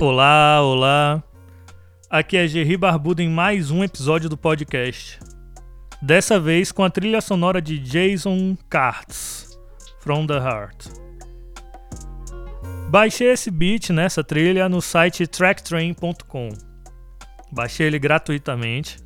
Olá, olá. Aqui é Gerry Barbudo em mais um episódio do podcast. Dessa vez com a trilha sonora de Jason Kartz, From the Heart. Baixei esse beat nessa trilha no site tracktrain.com. Baixei ele gratuitamente.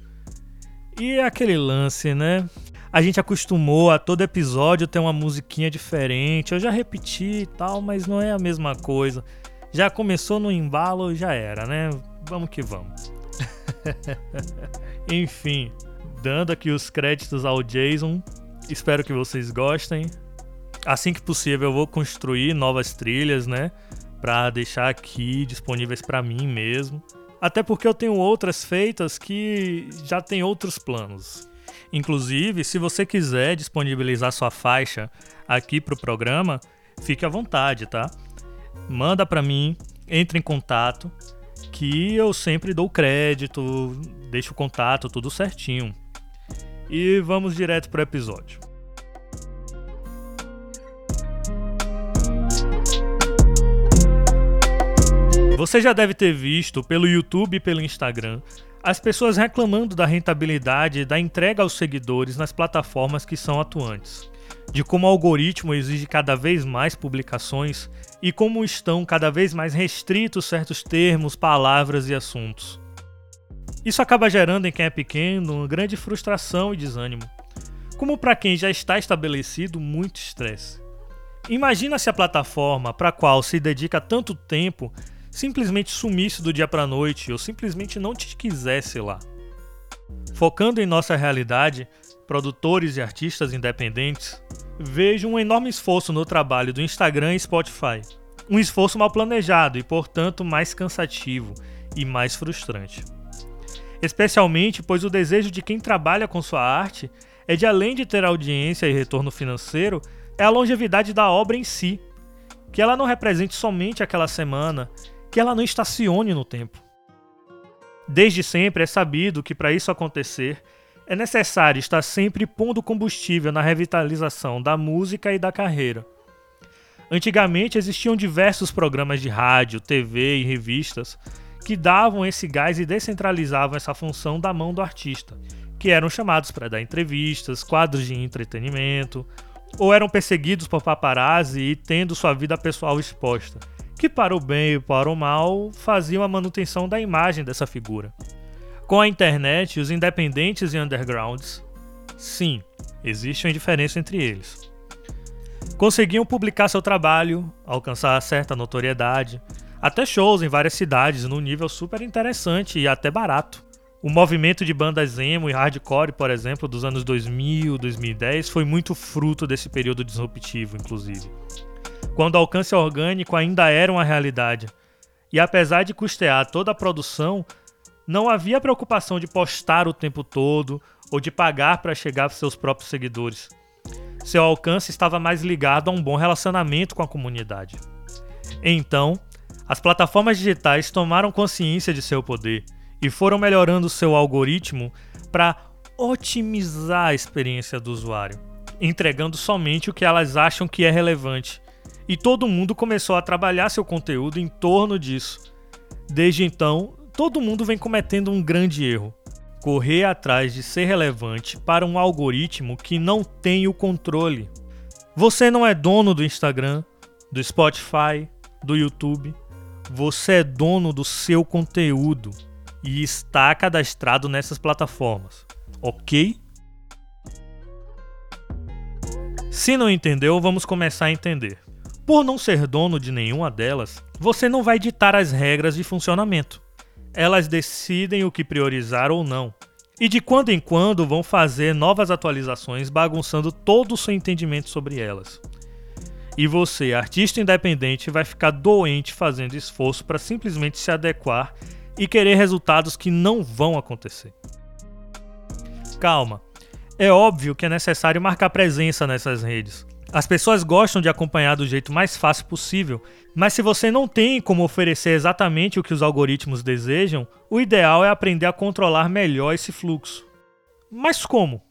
E é aquele lance, né? A gente acostumou a todo episódio ter uma musiquinha diferente. Eu já repeti e tal, mas não é a mesma coisa. Já começou no embalo, já era, né? Vamos que vamos. Enfim, dando aqui os créditos ao Jason. Espero que vocês gostem. Assim que possível, eu vou construir novas trilhas, né? Pra deixar aqui disponíveis para mim mesmo. Até porque eu tenho outras feitas que já tem outros planos. Inclusive, se você quiser disponibilizar sua faixa aqui pro programa, fique à vontade, tá? Manda para mim, entre em contato, que eu sempre dou crédito, deixo o contato tudo certinho. E vamos direto pro episódio. Você já deve ter visto pelo YouTube e pelo Instagram as pessoas reclamando da rentabilidade da entrega aos seguidores nas plataformas que são atuantes, de como o algoritmo exige cada vez mais publicações e como estão cada vez mais restritos certos termos, palavras e assuntos. Isso acaba gerando em quem é pequeno uma grande frustração e desânimo, como para quem já está estabelecido muito estresse. Imagina se a plataforma para a qual se dedica tanto tempo simplesmente sumisse do dia para noite ou simplesmente não te quisesse lá. Focando em nossa realidade, produtores e artistas independentes, vejo um enorme esforço no trabalho do Instagram e Spotify. Um esforço mal planejado e, portanto, mais cansativo e mais frustrante. Especialmente pois o desejo de quem trabalha com sua arte é de, além de ter audiência e retorno financeiro, é a longevidade da obra em si. Que ela não represente somente aquela semana que ela não estacione no tempo. Desde sempre é sabido que para isso acontecer é necessário estar sempre pondo combustível na revitalização da música e da carreira. Antigamente existiam diversos programas de rádio, TV e revistas que davam esse gás e descentralizavam essa função da mão do artista, que eram chamados para dar entrevistas, quadros de entretenimento, ou eram perseguidos por paparazzi e tendo sua vida pessoal exposta que para o bem e para o mal faziam a manutenção da imagem dessa figura. Com a internet, os independentes e undergrounds, sim, existe uma diferença entre eles. Conseguiam publicar seu trabalho, alcançar certa notoriedade, até shows em várias cidades num nível super interessante e até barato. O movimento de bandas emo e hardcore, por exemplo, dos anos 2000, 2010, foi muito fruto desse período disruptivo, inclusive quando o alcance orgânico ainda era uma realidade. E apesar de custear toda a produção, não havia preocupação de postar o tempo todo ou de pagar para chegar aos seus próprios seguidores. Seu alcance estava mais ligado a um bom relacionamento com a comunidade. Então, as plataformas digitais tomaram consciência de seu poder e foram melhorando seu algoritmo para otimizar a experiência do usuário, entregando somente o que elas acham que é relevante e todo mundo começou a trabalhar seu conteúdo em torno disso. Desde então, todo mundo vem cometendo um grande erro: correr atrás de ser relevante para um algoritmo que não tem o controle. Você não é dono do Instagram, do Spotify, do YouTube. Você é dono do seu conteúdo e está cadastrado nessas plataformas, ok? Se não entendeu, vamos começar a entender. Por não ser dono de nenhuma delas, você não vai ditar as regras de funcionamento. Elas decidem o que priorizar ou não. E de quando em quando vão fazer novas atualizações bagunçando todo o seu entendimento sobre elas. E você, artista independente, vai ficar doente fazendo esforço para simplesmente se adequar e querer resultados que não vão acontecer. Calma, é óbvio que é necessário marcar presença nessas redes, as pessoas gostam de acompanhar do jeito mais fácil possível, mas se você não tem como oferecer exatamente o que os algoritmos desejam, o ideal é aprender a controlar melhor esse fluxo. Mas como?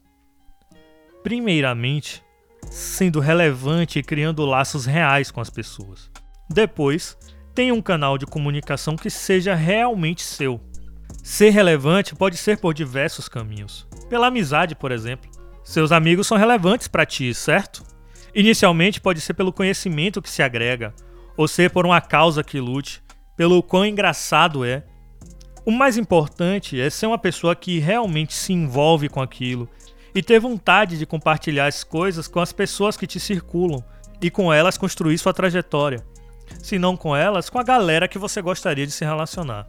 Primeiramente, sendo relevante e criando laços reais com as pessoas. Depois, tenha um canal de comunicação que seja realmente seu. Ser relevante pode ser por diversos caminhos. Pela amizade, por exemplo. Seus amigos são relevantes para ti, certo? Inicialmente pode ser pelo conhecimento que se agrega, ou ser por uma causa que lute, pelo quão engraçado é. O mais importante é ser uma pessoa que realmente se envolve com aquilo e ter vontade de compartilhar as coisas com as pessoas que te circulam e com elas construir sua trajetória. Se não com elas, com a galera que você gostaria de se relacionar.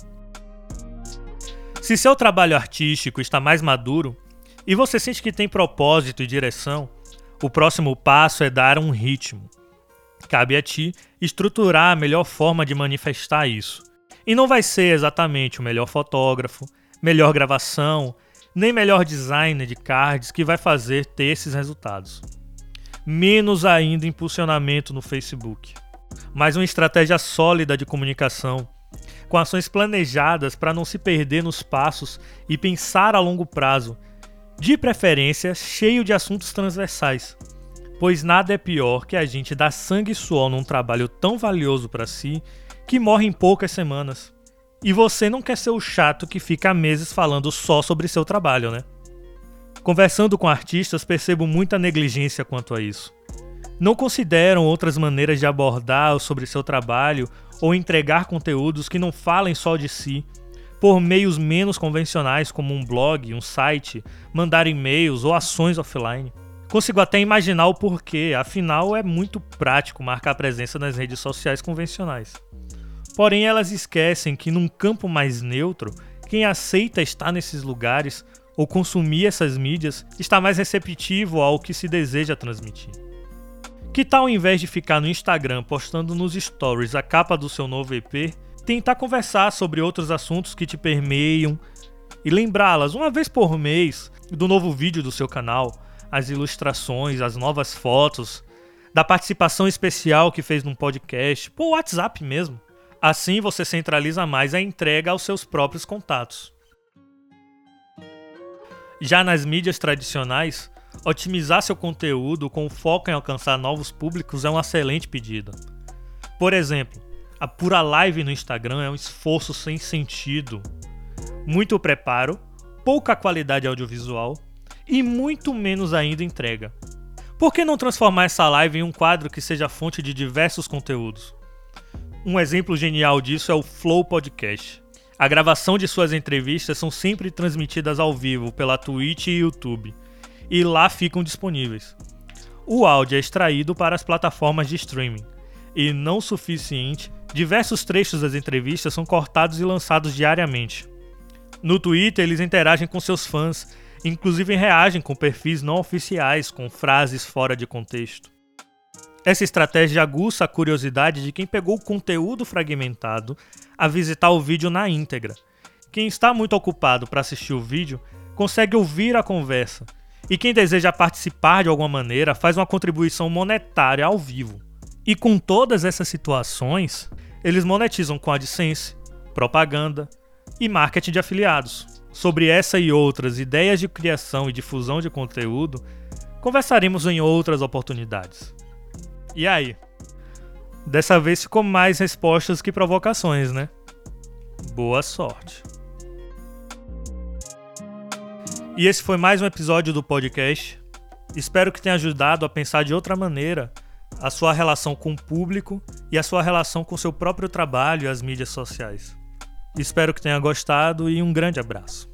Se seu trabalho artístico está mais maduro e você sente que tem propósito e direção, o próximo passo é dar um ritmo. Cabe a ti estruturar a melhor forma de manifestar isso. E não vai ser exatamente o melhor fotógrafo, melhor gravação, nem melhor design de cards que vai fazer ter esses resultados. Menos ainda impulsionamento no Facebook. Mas uma estratégia sólida de comunicação, com ações planejadas para não se perder nos passos e pensar a longo prazo, de preferência cheio de assuntos transversais. Pois nada é pior que a gente dar sangue e suor num trabalho tão valioso para si que morre em poucas semanas. E você não quer ser o chato que fica meses falando só sobre seu trabalho, né? Conversando com artistas, percebo muita negligência quanto a isso. Não consideram outras maneiras de abordar sobre seu trabalho ou entregar conteúdos que não falem só de si, por meios menos convencionais como um blog, um site, mandar e-mails ou ações offline. Consigo até imaginar o porquê, afinal é muito prático marcar presença nas redes sociais convencionais. Porém, elas esquecem que num campo mais neutro, quem aceita estar nesses lugares ou consumir essas mídias está mais receptivo ao que se deseja transmitir. Que tal, ao invés de ficar no Instagram postando nos stories a capa do seu novo EP, tentar conversar sobre outros assuntos que te permeiam e lembrá-las uma vez por mês do novo vídeo do seu canal, as ilustrações, as novas fotos, da participação especial que fez num podcast, por WhatsApp mesmo. Assim você centraliza mais a entrega aos seus próprios contatos. Já nas mídias tradicionais, otimizar seu conteúdo com foco em alcançar novos públicos é uma excelente pedida. Por exemplo, a pura live no Instagram é um esforço sem sentido, muito preparo, pouca qualidade audiovisual e muito menos ainda entrega. Por que não transformar essa live em um quadro que seja fonte de diversos conteúdos? Um exemplo genial disso é o Flow Podcast. A gravação de suas entrevistas são sempre transmitidas ao vivo pela Twitch e YouTube, e lá ficam disponíveis. O áudio é extraído para as plataformas de streaming, e não suficiente, diversos trechos das entrevistas são cortados e lançados diariamente. No Twitter, eles interagem com seus fãs, inclusive reagem com perfis não oficiais com frases fora de contexto. Essa estratégia aguça a curiosidade de quem pegou o conteúdo fragmentado a visitar o vídeo na íntegra. Quem está muito ocupado para assistir o vídeo consegue ouvir a conversa, e quem deseja participar de alguma maneira faz uma contribuição monetária ao vivo. E com todas essas situações, eles monetizam com AdSense, propaganda e marketing de afiliados. Sobre essa e outras ideias de criação e difusão de conteúdo, conversaremos em outras oportunidades. E aí? Dessa vez ficou mais respostas que provocações, né? Boa sorte. E esse foi mais um episódio do podcast. Espero que tenha ajudado a pensar de outra maneira a sua relação com o público e a sua relação com seu próprio trabalho e as mídias sociais. Espero que tenha gostado e um grande abraço.